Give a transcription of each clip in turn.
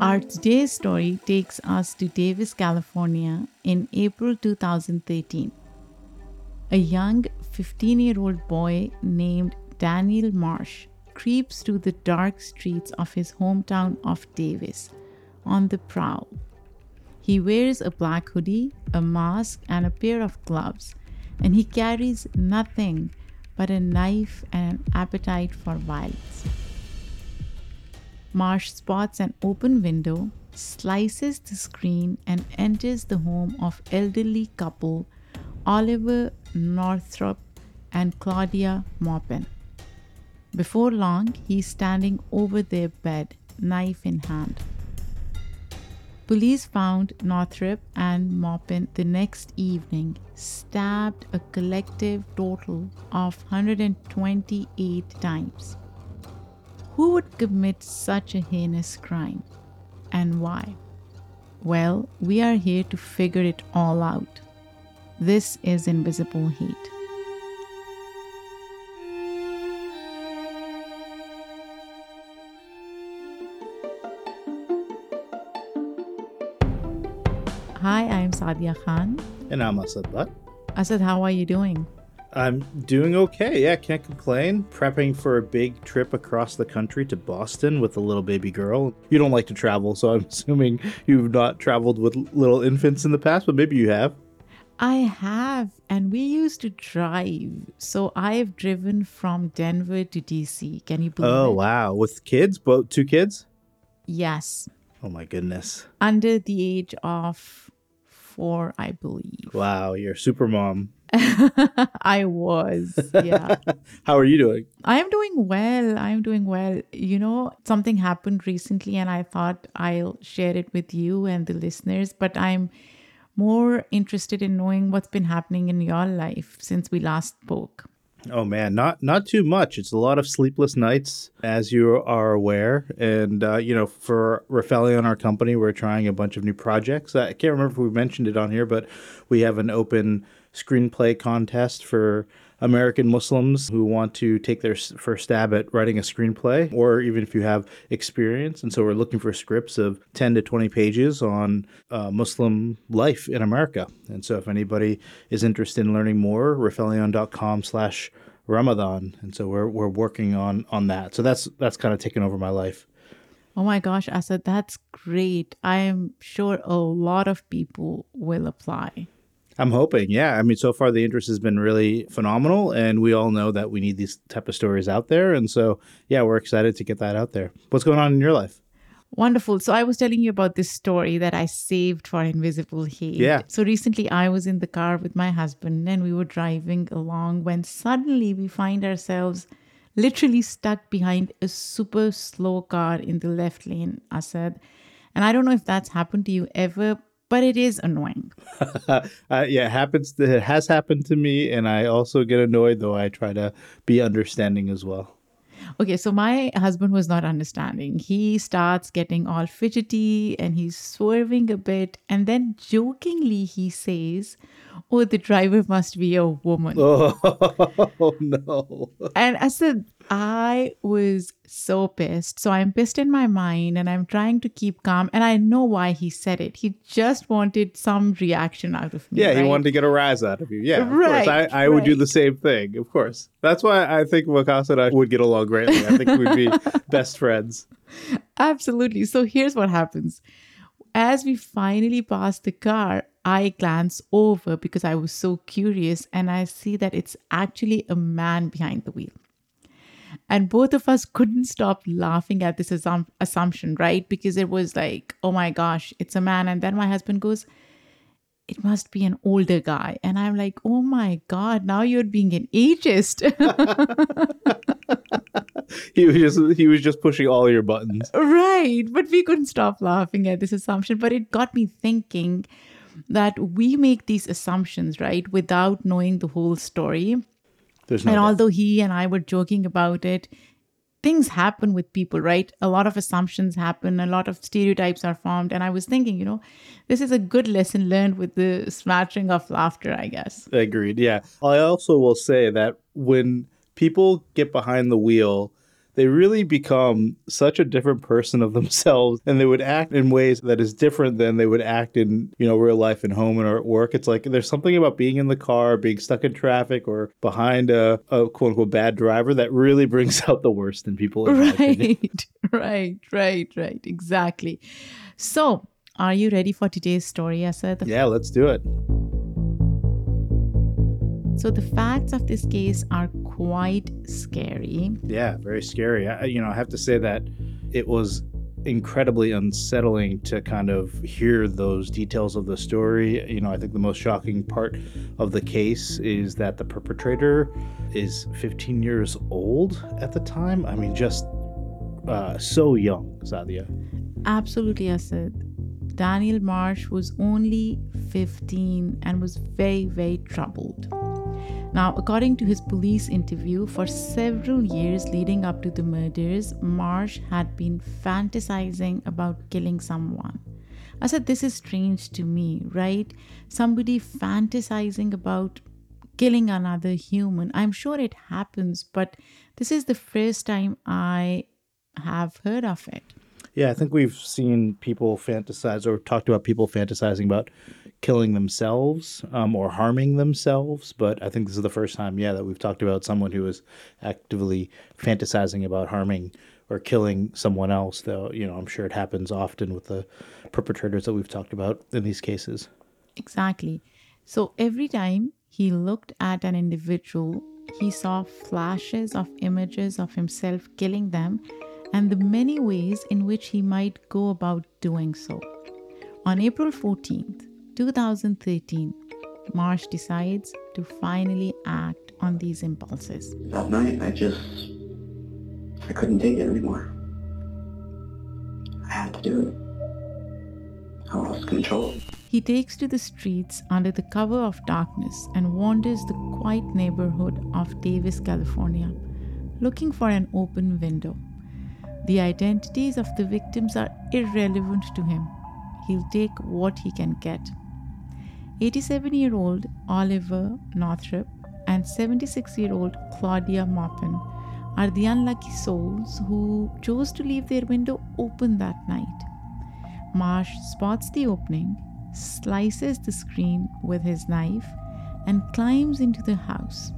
Our today's story takes us to Davis, California in April 2013. A young 15 year old boy named Daniel Marsh creeps through the dark streets of his hometown of Davis on the prowl. He wears a black hoodie, a mask, and a pair of gloves, and he carries nothing but a knife and an appetite for violence. Marsh spots an open window, slices the screen, and enters the home of elderly couple Oliver Northrup and Claudia Maupin. Before long, he's standing over their bed, knife in hand. Police found Northrup and Maupin the next evening, stabbed a collective total of 128 times. Who would commit such a heinous crime and why? Well, we are here to figure it all out. This is Invisible Hate. Hi, I'm Saadia Khan. And I'm Asad Butt. Asad, how are you doing? I'm doing okay. Yeah, can't complain. Prepping for a big trip across the country to Boston with a little baby girl. You don't like to travel, so I'm assuming you've not traveled with little infants in the past, but maybe you have. I have, and we used to drive. So I've driven from Denver to DC. Can you believe Oh, it? wow. With kids? Both two kids? Yes, Oh, my goodness. under the age of four, I believe. Wow, you're a super mom. I was, yeah. How are you doing? I am doing well. I am doing well. You know, something happened recently, and I thought I'll share it with you and the listeners, but I'm more interested in knowing what's been happening in your life since we last spoke. Oh man, not not too much. It's a lot of sleepless nights, as you are aware. And uh, you know, for Rafaeli and our company, we're trying a bunch of new projects. I can't remember if we mentioned it on here, but we have an open screenplay contest for American Muslims who want to take their first stab at writing a screenplay, or even if you have experience. And so we're looking for scripts of 10 to 20 pages on uh, Muslim life in America. And so if anybody is interested in learning more, rifelion.com slash Ramadan. And so we're, we're working on, on that. So that's, that's kind of taken over my life. Oh my gosh, Asad, that's great. I am sure a lot of people will apply. I'm hoping, yeah. I mean, so far the interest has been really phenomenal, and we all know that we need these type of stories out there, and so yeah, we're excited to get that out there. What's going on in your life? Wonderful. So I was telling you about this story that I saved for Invisible Hate. Yeah. So recently I was in the car with my husband and we were driving along when suddenly we find ourselves literally stuck behind a super slow car in the left lane, Asad. And I don't know if that's happened to you ever, but it is annoying. uh, yeah, it happens. To, it has happened to me, and I also get annoyed, though I try to be understanding as well. Okay, so my husband was not understanding. He starts getting all fidgety and he's swerving a bit. And then jokingly, he says, Oh, the driver must be a woman. Oh no! And I said, I was so pissed. So I'm pissed in my mind and I'm trying to keep calm. And I know why he said it. He just wanted some reaction out of me. Yeah, he wanted to get a rise out of you. Yeah, of Right, course. I, I would do the same thing, of course. That's why I think Wakasa and I would get along greatly. I think we'd be best friends. Absolutely. So here's what happens. As we finally pass the car, I glance over because I was so curious and I see that it's actually a man behind the wheel. And both of us couldn't stop laughing at this assum- assumption, right? Because it was like, oh my gosh, it's a man. And then my husband goes, it must be an older guy. And I'm like, oh my God, now you're being an ageist. He was just he was just pushing all your buttons. Right. But we couldn't stop laughing at this assumption. But it got me thinking that we make these assumptions, right, without knowing the whole story. There's no and doubt. although he and I were joking about it, things happen with people, right? A lot of assumptions happen, a lot of stereotypes are formed. And I was thinking, you know, this is a good lesson learned with the smattering of laughter, I guess. Agreed. Yeah. I also will say that when people get behind the wheel, they really become such a different person of themselves and they would act in ways that is different than they would act in, you know, real life and home and or at work. It's like there's something about being in the car, being stuck in traffic or behind a, a quote unquote bad driver that really brings out the worst in people. in. Right, right, right, right. Exactly. So, are you ready for today's story, Asad? Yeah, let's do it. So, the facts of this case are quite scary. Yeah, very scary. I, you know, I have to say that it was incredibly unsettling to kind of hear those details of the story. You know, I think the most shocking part of the case is that the perpetrator is 15 years old at the time. I mean, just uh, so young, Saadia. Absolutely, Asad. Daniel Marsh was only 15 and was very, very troubled. Now, according to his police interview, for several years leading up to the murders, Marsh had been fantasizing about killing someone. Asad, This is strange to me, right? Somebody fantasizing about killing another human. I'm sure it happens, but this is the first time I have heard of it. Yeah, I think we've seen people fantasize or talked about people fantasizing about killing themselves um, or harming themselves. But I think this is the first time, yeah, that we've talked about someone who is actively fantasizing about harming or killing someone else. Though, you know, I'm sure it happens often with the perpetrators that we've talked about in these cases. Exactly. So every time he looked at an individual, he saw flashes of images of himself killing them and the many ways in which he might go about doing so. On April 14th, 2013, Marsh decides to finally act on these impulses. That night, I just, I couldn't take it anymore. I had to do it. I lost control. He takes to the streets under the cover of darkness and wanders the quiet neighborhood of Davis, California, looking for an open window. The identities of the victims are irrelevant to him. He'll take what he can get. 87 year old Oliver Northrup and 76 year old Claudia Maupin are the unlucky souls who chose to leave their window open that night. Marsh spots the opening, slices the screen with his knife, and climbs into the house.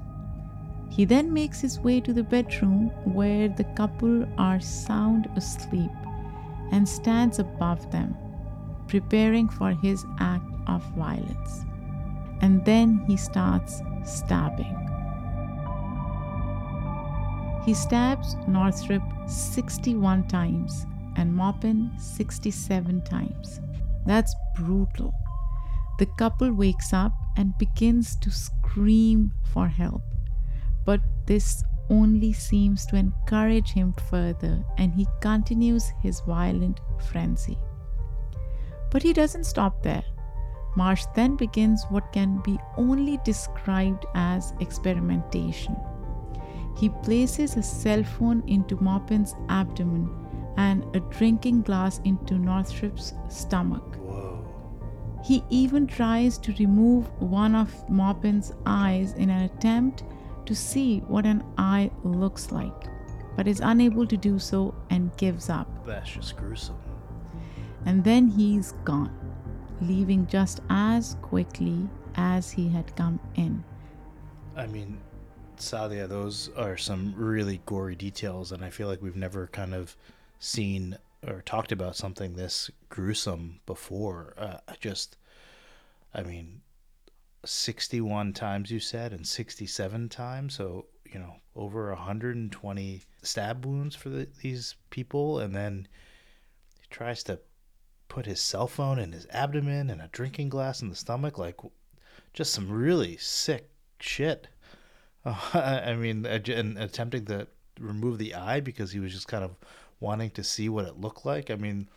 He then makes his way to the bedroom where the couple are sound asleep and stands above them, preparing for his act of violence. And then he starts stabbing. He stabs Northrup 61 times and Maupin 67 times. That's brutal. The couple wakes up and begins to scream for help. But this only seems to encourage him further, and he continues his violent frenzy. But he doesn't stop there. Marsh then begins what can be only described as experimentation. He places a cell phone into Maupin's abdomen and a drinking glass into Northrup's stomach. He even tries to remove one of Maupin's eyes in an attempt to see what an eye looks like. but is unable to do so and gives up. That's just gruesome. And then he's gone, leaving just as quickly as he had come in. I mean, Saadia, those are some really gory details, and I feel like we've never kind of seen or talked about something this gruesome before. Uh, just, I mean, 61 times you said, and 67 times, so you know, over 120 stab wounds for the, these people, and then he tries to put his cell phone in his abdomen and a drinking glass in the stomach, like just some really sick shit. I mean, and attempting to remove the eye because he was just kind of wanting to see what it looked like. I mean,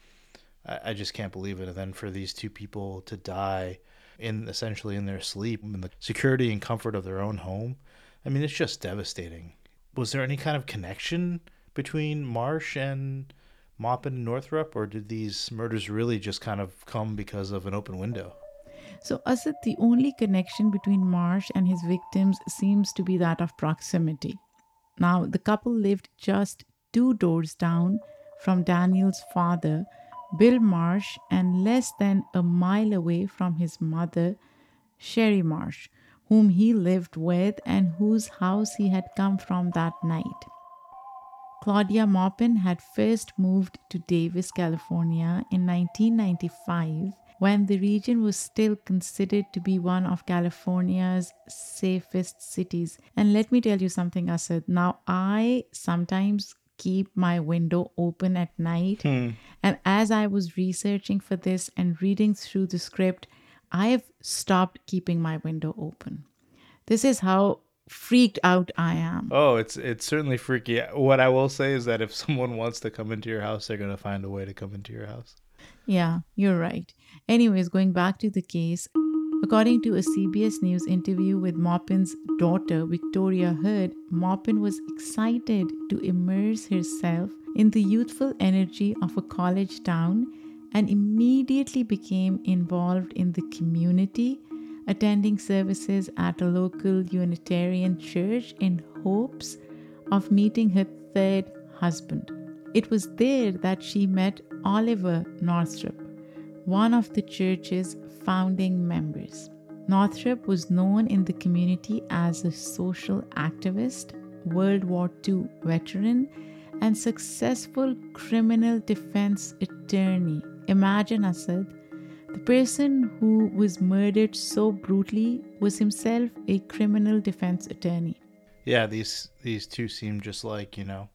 I just can't believe it. And then for these two people to die in essentially in their sleep, in the security and comfort of their own home, I mean, it's just devastating. Was there any kind of connection between Marsh and Maupin and Northrup, or did these murders really just kind of come because of an open window? So, Asad, the only connection between Marsh and his victims seems to be that of proximity. Now, the couple lived just two doors down from Daniel's father, Bill Marsh, and less than a mile away from his mother, Sherry Marsh, whom he lived with and whose house he had come from that night. Claudia Maupin had first moved to Davis, California in 1995 when the region was still considered to be one of California's safest cities. And let me tell you something, Asad. Now, I sometimes keep my window open at night. Hmm. And as I was researching for this and reading through the script, I've stopped keeping my window open. This is how freaked out I am. Oh, it's it's certainly freaky. What I will say is that if someone wants to come into your house, they're going to find a way to come into your house. Yeah, you're right. Anyways, going back to the case, according to a CBS News interview with Maupin's daughter, Victoria Hood, Maupin was excited to immerse herself in the youthful energy of a college town and immediately became involved in the community, attending services at a local Unitarian church in hopes of meeting her third husband. It was there that she met Oliver Northrup, one of the church's founding members. Northrup was known in the community as a social activist, World War II veteran, and successful criminal defense attorney Imagine Asad, the person who was murdered so brutally was himself a criminal defense attorney. Yeah, these these two seem just like, you know,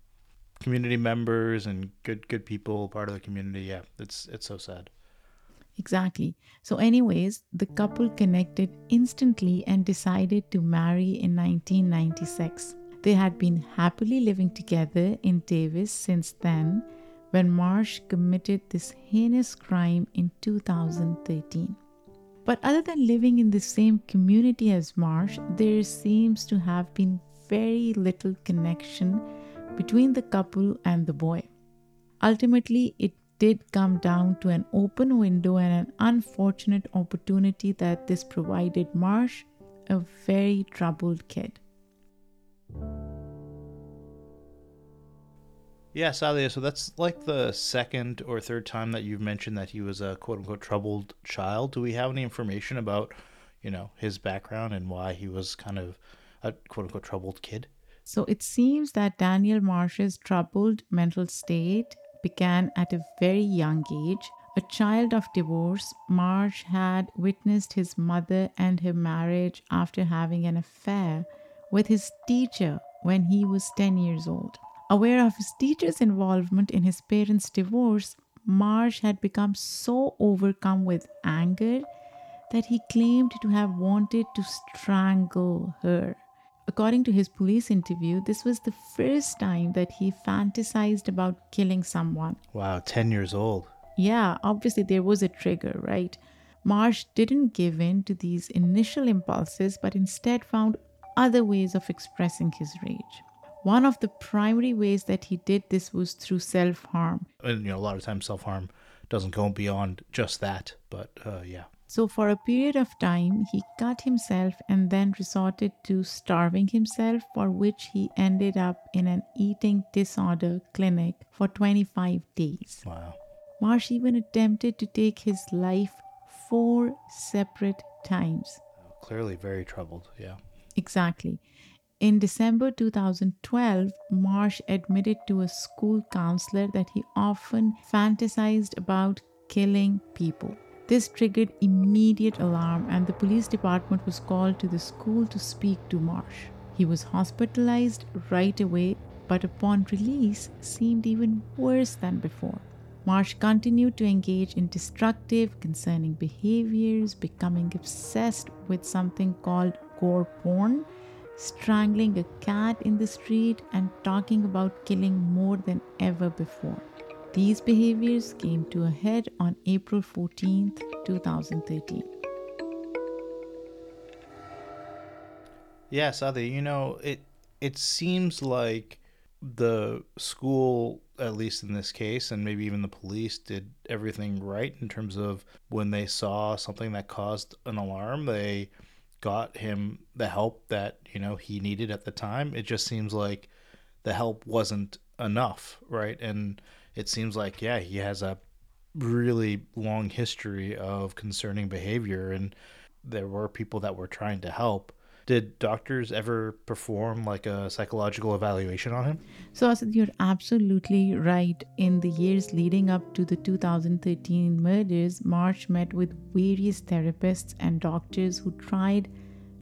community members and good good people, part of the community. Yeah, it's it's so sad. Exactly. So anyways, the couple connected instantly and decided to marry in 1996. They had been happily living together in Davis since then when Marsh committed this heinous crime in 2013. But other than living in the same community as Marsh, there seems to have been very little connection between the couple and the boy. Ultimately, it did come down to an open window and an unfortunate opportunity that this provided Marsh, a very troubled kid. Yeah, Saadia, so that's like the second or third time that you've mentioned that he was a quote unquote troubled child. Do we have any information about, you know, his background and why he was kind of a quote unquote troubled kid? So it seems that Daniel Marsh's troubled mental state began at a very young age. A child of divorce, Marsh had witnessed his mother and her marriage after having an affair with his teacher when he was 10 years old. Aware of his teacher's involvement in his parents' divorce, Marsh had become so overcome with anger that he claimed to have wanted to strangle her. According to his police interview, this was the first time that he fantasized about killing someone. Wow, 10 years old. Yeah, obviously there was a trigger, right? Marsh didn't give in to these initial impulses, but instead found other ways of expressing his rage. One of the primary ways that he did this was through self harm. And, you know, a lot of times self harm doesn't go beyond just that, but uh, yeah. So, for a period of time, he cut himself and then resorted to starving himself, for which he ended up in an eating disorder clinic for 25 days. Wow. Marsh even attempted to take his life four separate times. Clearly very troubled. Yeah. Exactly. In December 2012, Marsh admitted to a school counselor that he often fantasized about killing people. This triggered immediate alarm, and the police department was called to the school to speak to Marsh. He was hospitalized right away, but upon release, seemed even worse than before. Marsh continued to engage in destructive, concerning behaviors, becoming obsessed with something called gore porn, strangling a cat in the street, and talking about killing more than ever before. These behaviors came to a head on April 14th, 2013. Yeah, Sadi, you know, it it seems like the school, at least in this case, and maybe even the police, did everything right in terms of when they saw something that caused an alarm, they got him the help that, you know, he needed at the time. It just seems like the help wasn't enough, right? And it seems like, yeah, he has a really long history of concerning behavior and there were people that were trying to help did doctors ever perform like a psychological evaluation on him? So, Asad, you're absolutely right. In the years leading up to the 2013 murders, Marsh met with various therapists and doctors who tried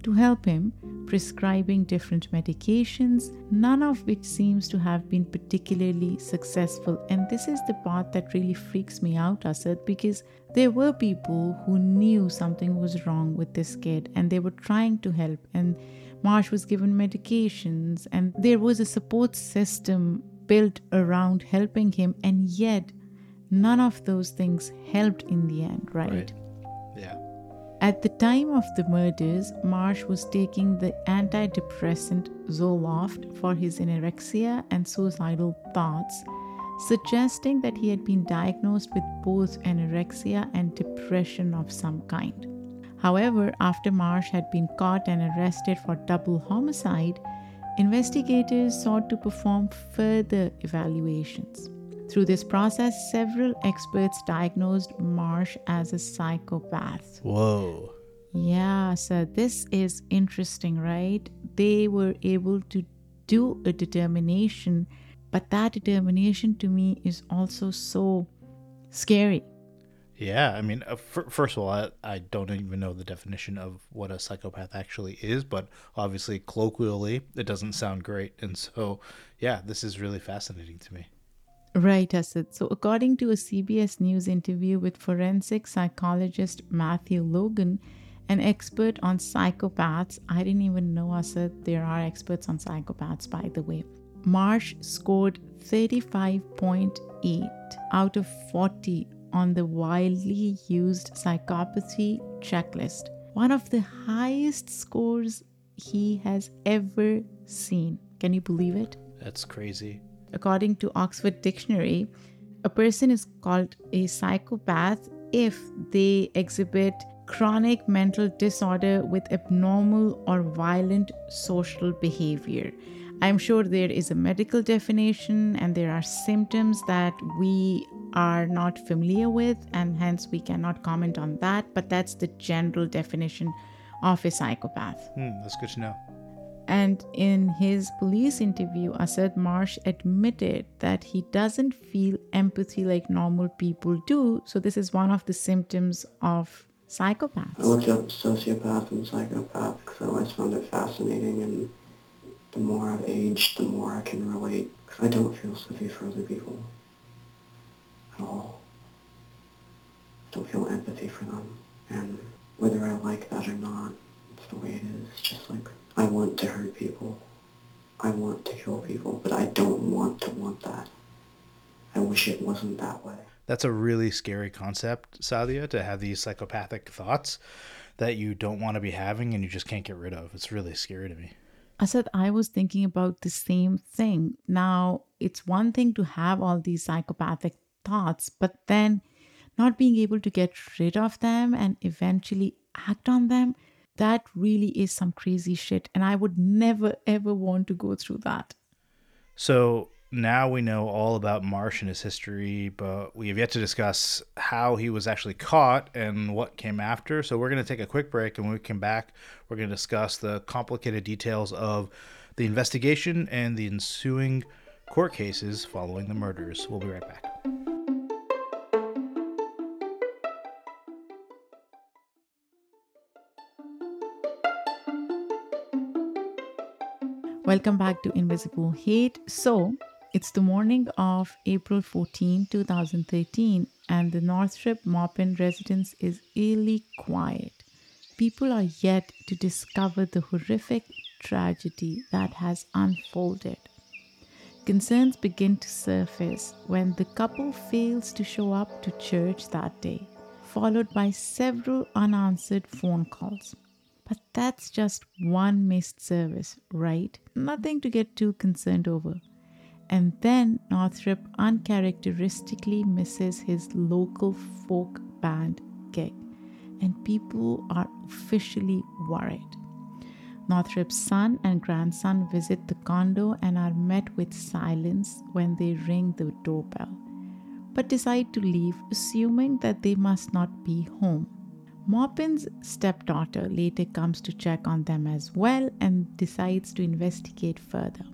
to help him, prescribing different medications, none of which seems to have been particularly successful. And this is the part that really freaks me out, Asad, because there were people who knew something was wrong with this kid and they were trying to help. And Marsh was given medications, and there was a support system built around helping him, and yet none of those things helped in the end, right? Right. Yeah. At the time of the murders, Marsh was taking the antidepressant Zoloft for his anorexia and suicidal thoughts, suggesting that he had been diagnosed with both anorexia and depression of some kind. However, after Marsh had been caught and arrested for double homicide, investigators sought to perform further evaluations. Through this process, several experts diagnosed Marsh as a psychopath. Whoa. Yeah, so this is interesting, right? They were able to do a determination, but that determination to me is also so scary. Yeah, I mean, uh, f- first of all, I, I don't even know the definition of what a psychopath actually is, but obviously, colloquially, it doesn't sound great. And so, yeah, this is really fascinating to me. Right, Asad. So, according to a CBS News interview with forensic psychologist Matthew Logan, an expert on psychopaths, I didn't even know, Asad, there are experts on psychopaths, by the way. Marsh scored 35.8 out of 40 on the widely used psychopathy checklist, one of the highest scores he has ever seen. Can you believe it? That's crazy. According to Oxford Dictionary, a person is called a psychopath if they exhibit chronic mental disorder with abnormal or violent social behavior. I'm sure there is a medical definition and there are symptoms that we are not familiar with, and hence we cannot comment on that, but that's the general definition of a psychopath. Hmm, that's good to know. And in his police interview, Asad Marsh admitted that he doesn't feel empathy like normal people do. So, this is one of the symptoms of psychopaths. I looked up sociopath and psychopath because I always found it fascinating and the more I've aged, the more I can relate because I don't feel sympathy for other people at all. I don't feel empathy for them and whether I like that or not, it's the way it is. It's just like I want to hurt people. I want to kill people, but I don't want to want that. I wish it wasn't that way. That's a really scary concept, Saadia, to have these psychopathic thoughts that you don't want to be having and you just can't get rid of. It's really scary to me. Asad I was thinking about the same thing. Now, it's one thing to have all these psychopathic thoughts, but then not being able to get rid of them and eventually act on them, that really is some crazy shit. And I would never, ever want to go through that. So now we know all about Marsh and his history, but we have yet to discuss how he was actually caught and what came after. So we're going to take a quick break, and when we come back, we're going to discuss the complicated details of the investigation and the ensuing court cases following the murders. We'll be right back. Welcome back to Invisible Hate. So, it's the morning of April 14, 2013, and the Northrup Maupin residence is eerily quiet. People are yet to discover the horrific tragedy that has unfolded. Concerns begin to surface when the couple fails to show up to church that day, followed by several unanswered phone calls. But that's just one missed service, right? Nothing to get too concerned over. And then Northrup uncharacteristically misses his local folk band gig, and people are officially worried. Northrup's son and grandson visit the condo and are met with silence when they ring the doorbell, but decide to leave, assuming that they must not be home. Maupin's stepdaughter later comes to check on them as well and decides to investigate further.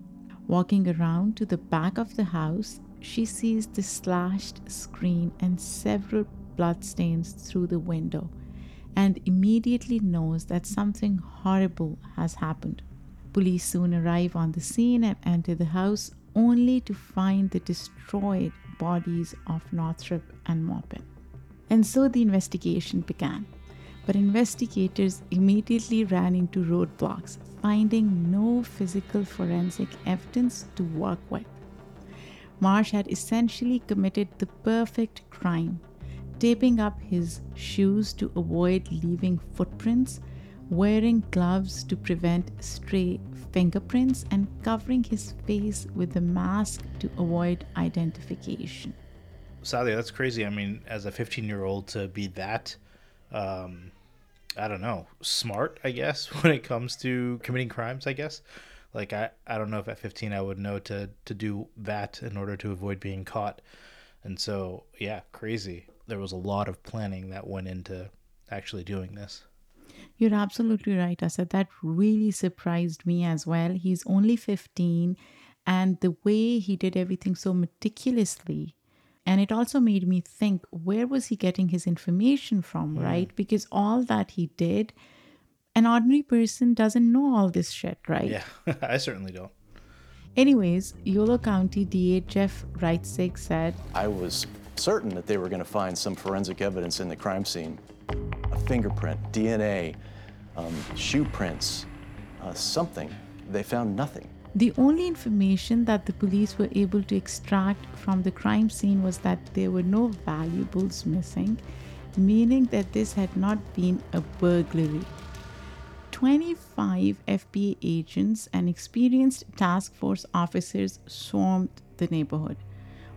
Walking around to the back of the house, she sees the slashed screen and several bloodstains through the window and immediately knows that something horrible has happened. Police soon arrive on the scene and enter the house only to find the destroyed bodies of Northrup and Maupin. And so the investigation began but investigators immediately ran into roadblocks, finding no physical forensic evidence to work with. Marsh had essentially committed the perfect crime, taping up his shoes to avoid leaving footprints, wearing gloves to prevent stray fingerprints, and covering his face with a mask to avoid identification. Saadia, that's crazy. I mean, as a 15 year old to be that um, I don't know, smart, I guess, when it comes to committing crimes, I guess. Like I, I don't know if at 15 I would know to to do that in order to avoid being caught. And so, yeah, crazy. There was a lot of planning that went into actually doing this. You're absolutely right, Asad. That really surprised me as well. He's only 15, and the way he did everything so meticulously and it also made me think where was he getting his information from, mm. right? Because all that he did, an ordinary person doesn't know all this shit, right? Yeah, I certainly don't. Anyways, Yolo County DA Jeff Reisig said I was certain that they were going to find some forensic evidence in the crime scene a fingerprint, DNA, um, shoe prints, uh, something. They found nothing. The only information that the police were able to extract from the crime scene was that there were no valuables missing, meaning that this had not been a burglary. 25 FBI agents and experienced task force officers swarmed the neighborhood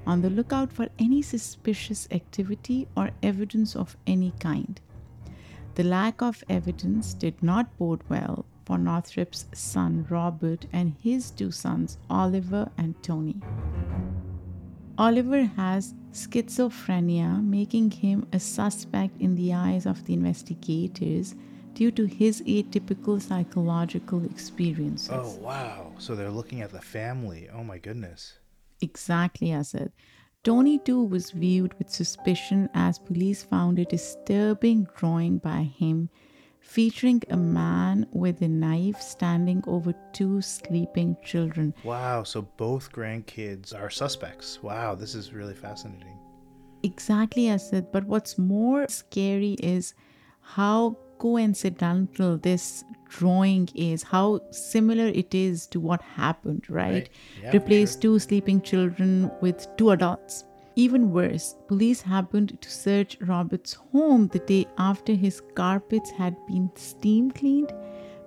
on the lookout for any suspicious activity or evidence of any kind. The lack of evidence did not bode well for Northrup's son Robert and his two sons Oliver and Tony. Oliver has schizophrenia, making him a suspect in the eyes of the investigators due to his atypical psychological experiences. Oh, wow. So they're looking at the family. Oh, my goodness. Exactly, Asad. Tony too was viewed with suspicion as police found a disturbing drawing by him featuring a man with a knife standing over two sleeping children. Wow, so both grandkids are suspects. Wow, this is really fascinating. Exactly, Asad. But what's more scary is how coincidental this drawing is, how similar it is to what happened, right? right. Yeah, Replace sure. two sleeping children with two adults. Even worse, police happened to search Robert's home the day after his carpets had been steam cleaned,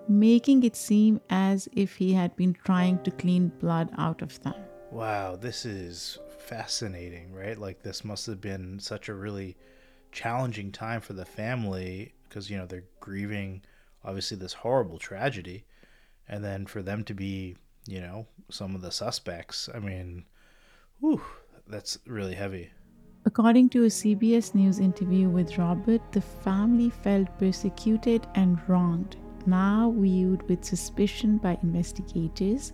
making it seem as if he had been trying to clean blood out of them. Wow, this is fascinating, right? Like, this must have been such a really challenging time for the family because you know they're grieving obviously this horrible tragedy and then for them to be you know some of the suspects i mean whew, that's really heavy According to a CBS News interview with Robert, the family felt persecuted and wronged, now viewed with suspicion by investigators,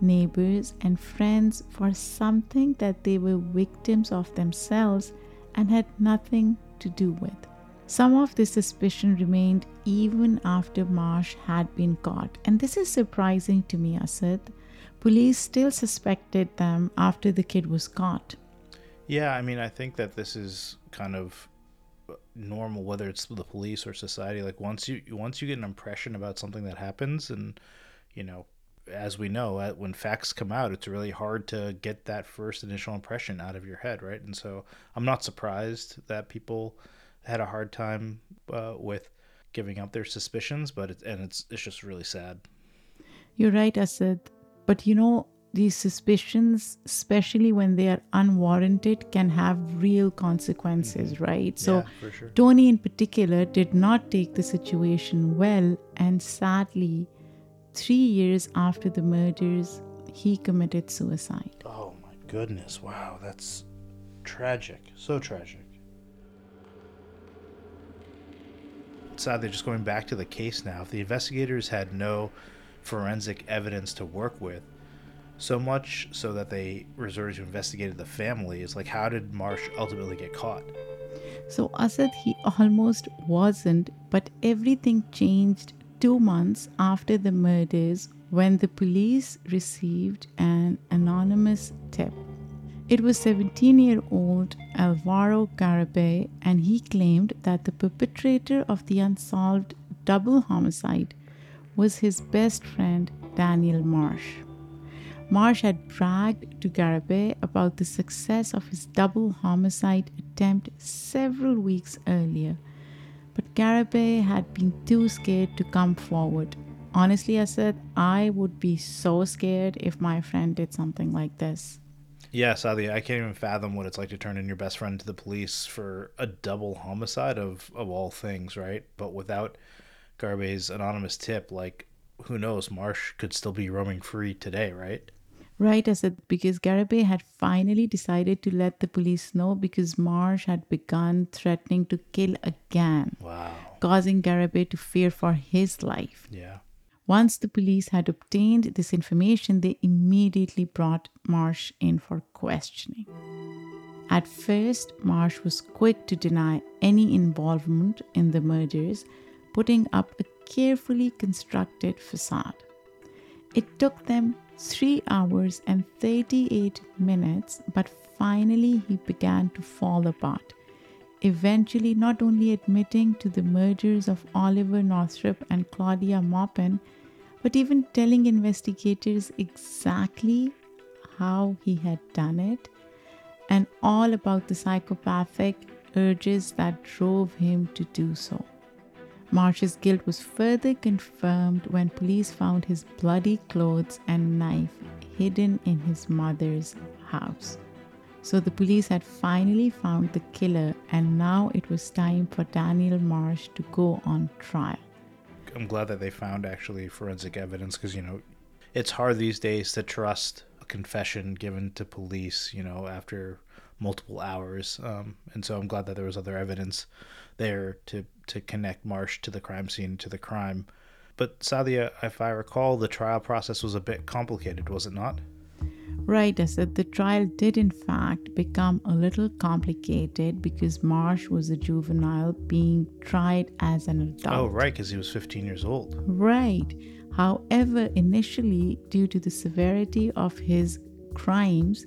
neighbors, and friends for something that they were victims of themselves and had nothing to do with. Some of this suspicion remained even after Marsh had been caught, and this is surprising to me, Asad. Police still suspected them after the kid was caught. Yeah, I mean, I think that this is kind of normal, whether it's the police or society. Like once you once you get an impression about something that happens, and you know, as we know, when facts come out, it's really hard to get that first initial impression out of your head, right? And so I'm not surprised that people had a hard time uh, with giving up their suspicions, but it, and it's it's just really sad. You're right, Asad. But you know, these suspicions, especially when they are unwarranted, can have real consequences, Mm-hmm. right? So, Yeah, sure. Tony, in particular, did not take the situation well, and sadly, three years after the murders, he committed suicide. Oh my goodness! Wow, that's tragic. So tragic. Sadly, just going back to the case now, if the investigators had no forensic evidence to work with, so much so that they resorted to investigating the family, it's like, how did Marsh ultimately get caught? So Asad, he almost wasn't, but everything changed two months after the murders when the police received an anonymous tip. It was 17 year old Alvaro Garibay, and he claimed that the perpetrator of the unsolved double homicide was his best friend, Daniel Marsh. Marsh had bragged to Garibay about the success of his double homicide attempt several weeks earlier, but Garibay had been too scared to come forward. Honestly, Asad, I would be so scared if my friend did something like this. Yeah, sadly, I can't even fathom what it's like to turn in your best friend to the police for a double homicide of, of all things, right? But without Garibay's anonymous tip, like, who knows? Marsh could still be roaming free today, right? Right, Asad, because Garibay had finally decided to let the police know because Marsh had begun threatening to kill again, Wow. causing Garibay to fear for his life. Yeah. Once the police had obtained this information, they immediately brought Marsh in for questioning. At first, Marsh was quick to deny any involvement in the murders, putting up a carefully constructed facade. It took them 3 hours and 38 minutes, but finally he began to fall apart eventually not only admitting to the murders of Oliver Northrup and Claudia Maupin, but even telling investigators exactly how he had done it and all about the psychopathic urges that drove him to do so. Marsh's guilt was further confirmed when police found his bloody clothes and knife hidden in his mother's house. So the police had finally found the killer, and now it was time for Daniel Marsh to go on trial. I'm glad that they found actually forensic evidence because, you know, it's hard these days to trust a confession given to police, you know, after multiple hours. Um, and so I'm glad that there was other evidence there to, to connect Marsh to the crime scene, to the crime. But Saadia, if I recall, the trial process was a bit complicated, was it not? Right, Asad the trial did in fact become a little complicated because Marsh was a juvenile being tried as an adult. Oh, right, because he was 15 years old. Right. However, initially, due to the severity of his crimes,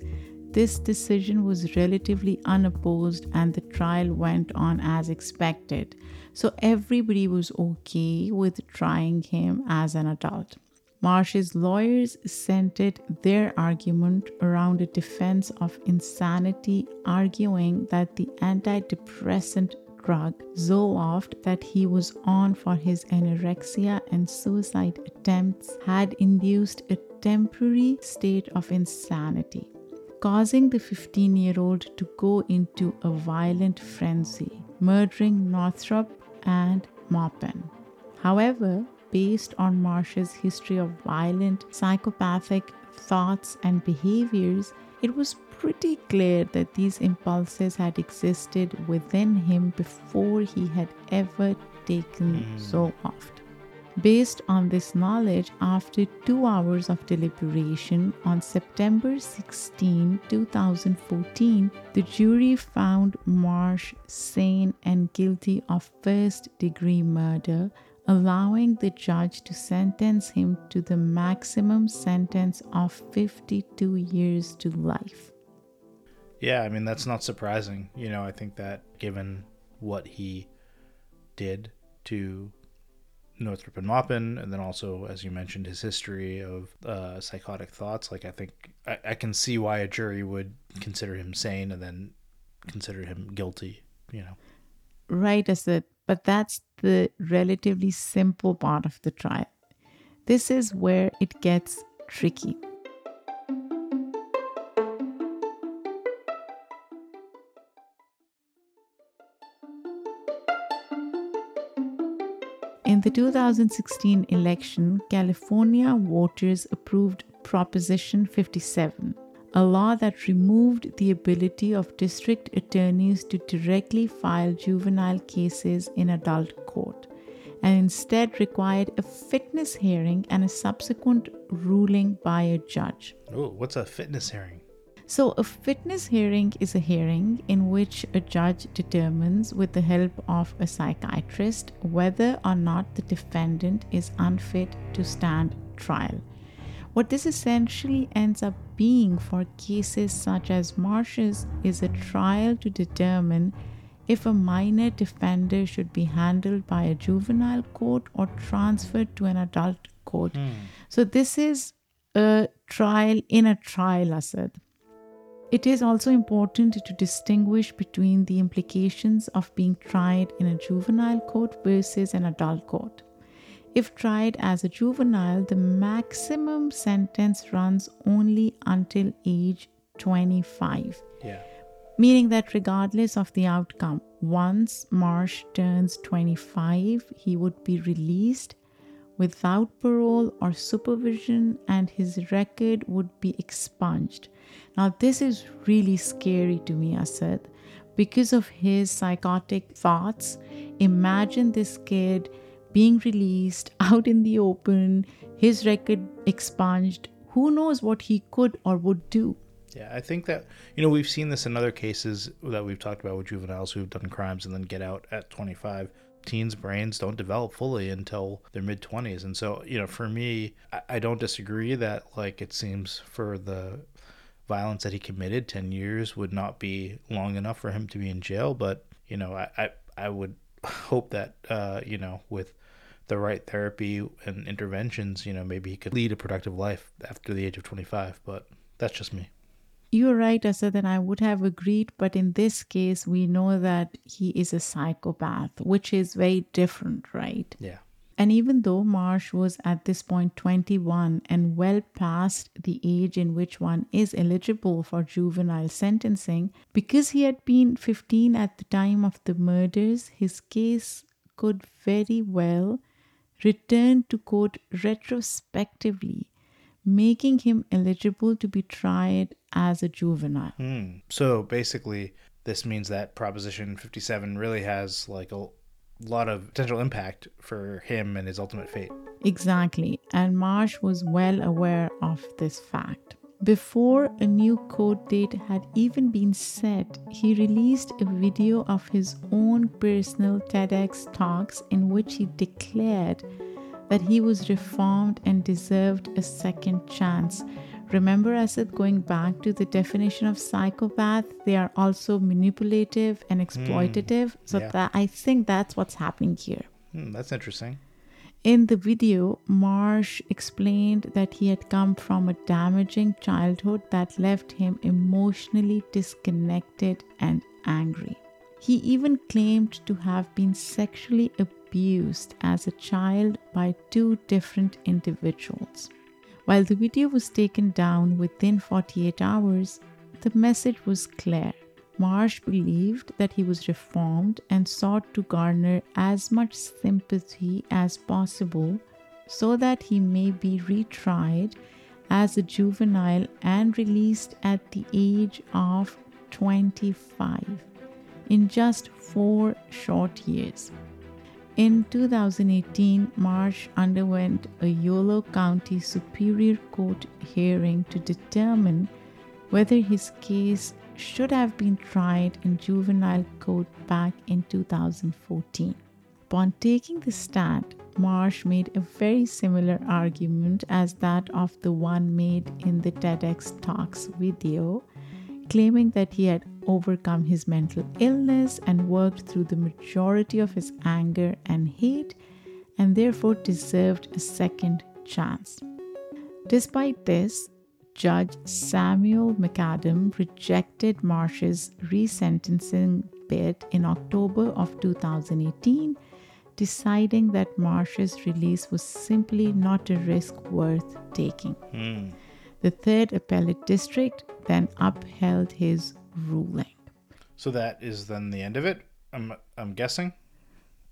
this decision was relatively unopposed and the trial went on as expected. So everybody was okay with trying him as an adult. Marsh's lawyers centered their argument around a defense of insanity, arguing that the antidepressant drug Zoloft that he was on for his anorexia and suicide attempts had induced a temporary state of insanity, causing the 15 year old to go into a violent frenzy, murdering Northrup and Maupin. However, based on Marsh's history of violent, psychopathic thoughts and behaviors, it was pretty clear that these impulses had existed within him before he had ever taken Mm. so oft. Based on this knowledge, after two hours of deliberation on September 16, 2014, the jury found Marsh sane and guilty of first degree murder, allowing the judge to sentence him to the maximum sentence of 52 years to life. Yeah, I mean that's not surprising. You know, I think that given what he did to Northrup and Maupin, and then also, as you mentioned, his history of uh, psychotic thoughts, like I think I, I can see why a jury would consider him sane and then consider him guilty. You know, Right, Asad, but that's the relatively simple part of the trial. This is where it gets tricky. The 2016 election, California voters approved Proposition 57, a law that removed the ability of district attorneys to directly file juvenile cases in adult court and instead required a fitness hearing and a subsequent ruling by a judge. oh, what's a fitness hearing? So, a fitness hearing is a hearing in which a judge determines, with the help of a psychiatrist, whether or not the defendant is unfit to stand trial. What this essentially ends up being for cases such as Marsh's is a trial to determine if a minor defender should be handled by a juvenile court or transferred to an adult court. Hmm. So, this is a trial in a trial, Asad. It is also important to distinguish between the implications of being tried in a juvenile court versus an adult court. If tried as a juvenile, the maximum sentence runs only until age 25, Yeah. meaning that regardless of the outcome, once Marsh turns 25, he would be released without parole or supervision and his record would be expunged. Now, this is really scary to me, Asad, because of his psychotic thoughts. Imagine this kid being released out in the open, his record expunged. Who knows what he could or would do? Yeah, I think that you know we've seen this in other cases that we've talked about with juveniles who've done crimes and then get out at 25. Teens' brains don't develop fully until their mid 20s, and so you know, for me, I, I don't disagree that like it seems for the violence that he committed, 10 years would not be long enough for him to be in jail. But you know, I I, I would hope that uh, you know with the right therapy and interventions, you know, maybe he could lead a productive life after the age of 25. But that's just me. You're right, Asad, and I would have agreed, but in this case, we know that he is a psychopath, which is very different, right? Yeah. And even though Marsh was at this point 21 and well past the age in which one is eligible for juvenile sentencing, because he had been 15 at the time of the murders, his case could very well return to court retrospectively, making him eligible to be tried as a juvenile. Hmm. So basically, this means that Proposition 57 really has like a lot of potential impact for him and his ultimate fate. Exactly, and Marsh was well aware of this fact. Before a new court date had even been set, he released a video of his own personal TEDx talks in which he declared that he was reformed and deserved a second chance. Remember, I said going back to the definition of psychopath, they are also manipulative and exploitative. so yeah. that I think that's what's happening here. Hmm, that's interesting. In the video, Marsh explained that he had come from a damaging childhood that left him emotionally disconnected and angry. He even claimed to have been sexually abused as a child by two different individuals. While the video was taken down within 48 hours, the message was clear. Marsh believed that he was reformed and sought to garner as much sympathy as possible so that he may be retried as a juvenile and released at the age of 25 in just four short years. In 2018, Marsh underwent a Yolo County Superior Court hearing to determine whether his case should have been tried in juvenile court back in 2014. Upon taking the stand, Marsh made a very similar argument as that of the one made in the TEDx Talks video, claiming that he had overcome his mental illness and worked through the majority of his anger and hate, and therefore deserved a second chance. Despite this, Judge Samuel McAdam rejected Marsh's resentencing bid in October of 2018, deciding that Marsh's release was simply not a risk worth taking. Hmm. The third appellate district then upheld his ruling. So that is then the end of it. I'm I'm guessing.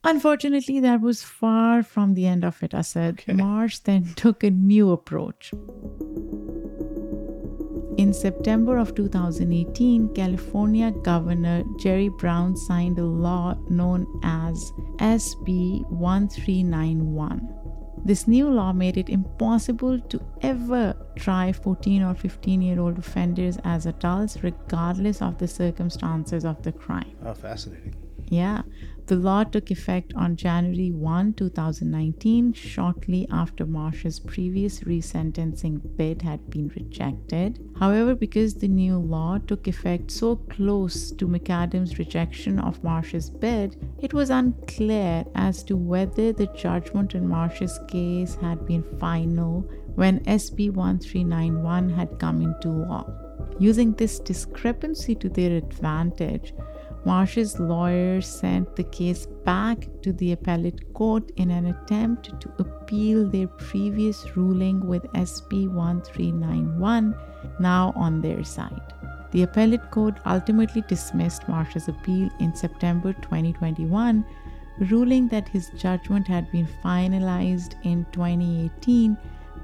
Unfortunately, that was far from the end of it, Asad. Okay. Marsh then took a new approach. In September of 2018, California Governor Jerry Brown signed a law known as SB 1391. This new law made it impossible to ever try 14 or 15 year old offenders as adults, regardless of the circumstances of the crime. Oh, fascinating. Yeah, the law took effect on January 1, 2019, shortly after Marsh's previous resentencing bid had been rejected. However, because the new law took effect so close to McAdam's rejection of Marsh's bid, it was unclear as to whether the judgment in Marsh's case had been final when SB 1391 had come into law. Using this discrepancy to their advantage, Marsh's lawyers sent the case back to the appellate court in an attempt to appeal their previous ruling with SB 1391 now on their side. The appellate court ultimately dismissed Marsh's appeal in September 2021, ruling that his judgment had been finalized in 2018,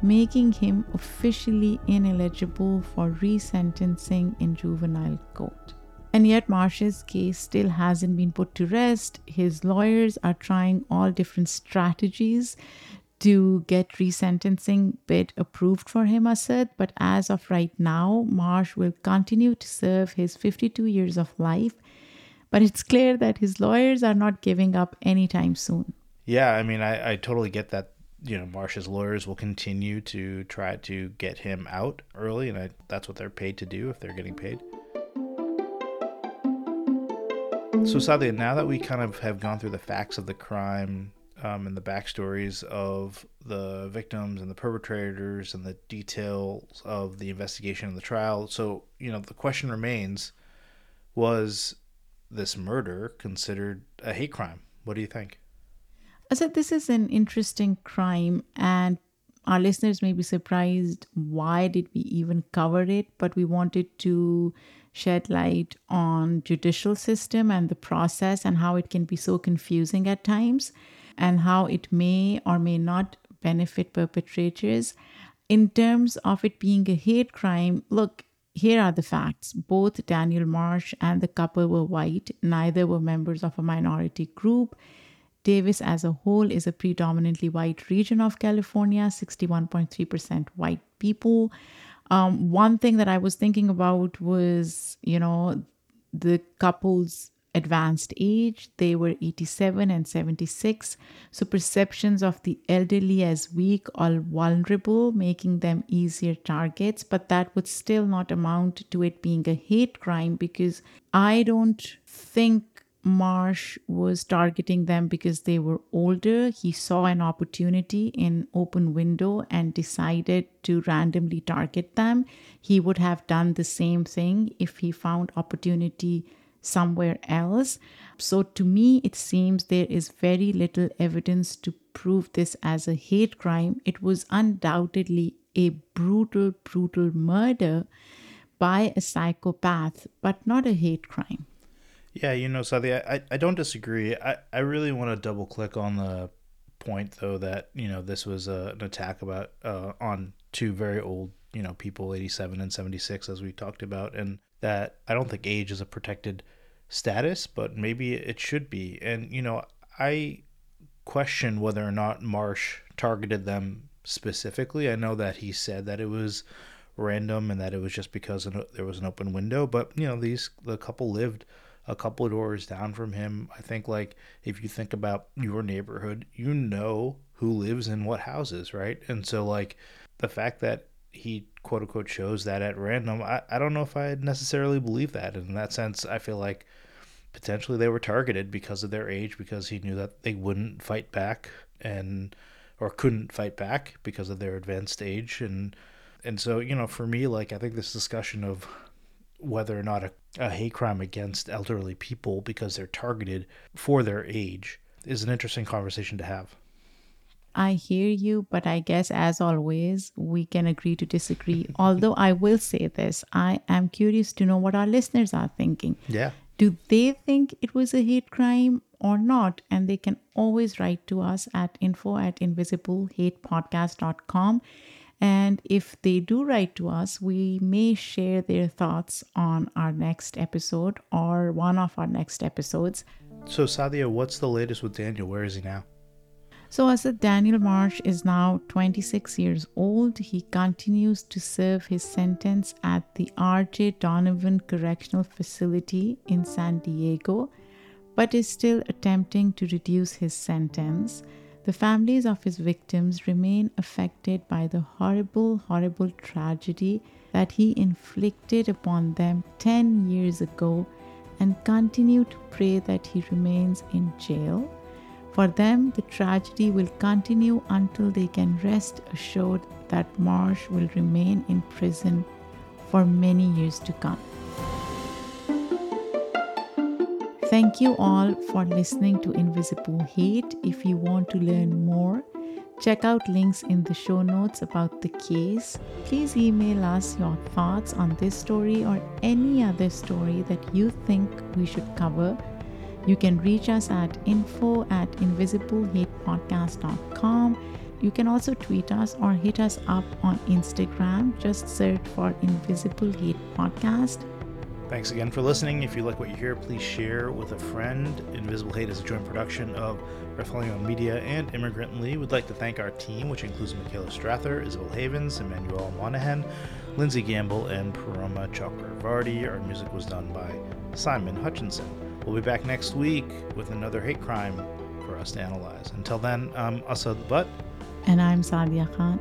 making him officially ineligible for resentencing in juvenile court. And yet, Marsh's case still hasn't been put to rest. His lawyers are trying all different strategies to get resentencing bid approved for him, Asad. But as of right now, Marsh will continue to serve his 52 years of life. But it's clear that his lawyers are not giving up anytime soon. Yeah, I mean, I, I totally get that. You know, Marsh's lawyers will continue to try to get him out early, and I, that's what they're paid to do if they're getting paid. So, Saadia, now that we kind of have gone through the facts of the crime um, and the backstories of the victims and the perpetrators and the details of the investigation and the trial, so, you know, the question remains was this murder considered a hate crime? What do you think? I said this is an interesting crime, and our listeners may be surprised why did we even cover it, but we wanted to shed light on judicial system and the process and how it can be so confusing at times and how it may or may not benefit perpetrators. In terms of it being a hate crime look here are the facts. Both daniel marsh and the couple were white. Neither were members of a minority group. Davis as a whole is a predominantly white region of california 61.3% white people um, one thing that I was thinking about was, you know, the couple's advanced age. They were 87 and 76. So perceptions of the elderly as weak or vulnerable, making them easier targets. But that would still not amount to it being a hate crime because I don't think Marsh was targeting them because they were older. He saw an opportunity in open window and decided to randomly target them. He would have done the same thing if he found opportunity somewhere else. So to me it seems there is very little evidence to prove this as a hate crime. It was undoubtedly a brutal brutal murder by a psychopath, but not a hate crime. Yeah, you know, Sadie, I, I don't disagree. I, I really want to double click on the point, though, that, you know, this was a, an attack about uh, on two very old, you know, people, 87 and 76, as we talked about, and that I don't think age is a protected status, but maybe it should be. And, you know, I question whether or not Marsh targeted them specifically. I know that he said that it was random and that it was just because there was an open window, but, you know, these, the couple lived a couple of doors down from him. I think like if you think about your neighborhood, you know who lives in what houses, right? And so like the fact that he quote unquote chose that at random, I, I don't know if I necessarily believe that. And in that sense, I feel like potentially they were targeted because of their age, because he knew that they wouldn't fight back and or couldn't fight back because of their advanced age and and so you know for me like i think this discussion of whether or not a, a hate crime against elderly people because they're targeted for their age is an interesting conversation to have. I hear you, but I guess as always, we can agree to disagree. Although I will say this, I am curious to know what our listeners are thinking. Yeah. Do they think it was a hate crime or not? And they can always write to us at info at invisiblehatepodcast.com and if they do write to us, we may share their thoughts on our next episode or one of our next episodes. So, Saadia, what's the latest with Daniel? Where is he now? So, Asad, Daniel Marsh is now 26 years old. He continues to serve his sentence at the RJ Donovan Correctional Facility in San Diego, but is still attempting to reduce his sentence. The families of his victims remain affected by the horrible, horrible tragedy that he inflicted upon them 10 years ago and continue to pray that he remains in jail. For them, the tragedy will continue until they can rest assured that Marsh will remain in prison for many years to come. Thank you all for listening to Invisible Hate. If you want to learn more, check out links in the show notes about the case. Please email us your thoughts on this story or any other story that you think we should cover. You can reach us at info at invisiblehatepodcast.com. You can also tweet us or hit us up on Instagram. Just search for Invisible Hate Podcast. Thanks again for listening. If you like what you hear, please share with a friend. Invisible Hate is a joint production of Rifelion Media and Immigrantly. We'd like to thank our team, which includes Michaela Strather, Isabel Havens, Emmanuel Monahan, Lindsay Gamble, and Paroma Chakravarty. Our music was done by Simon Hutchinson. We'll be back next week with another hate crime for us to analyze. Until then, I'm Asad Butt. And I'm Saadia Khan.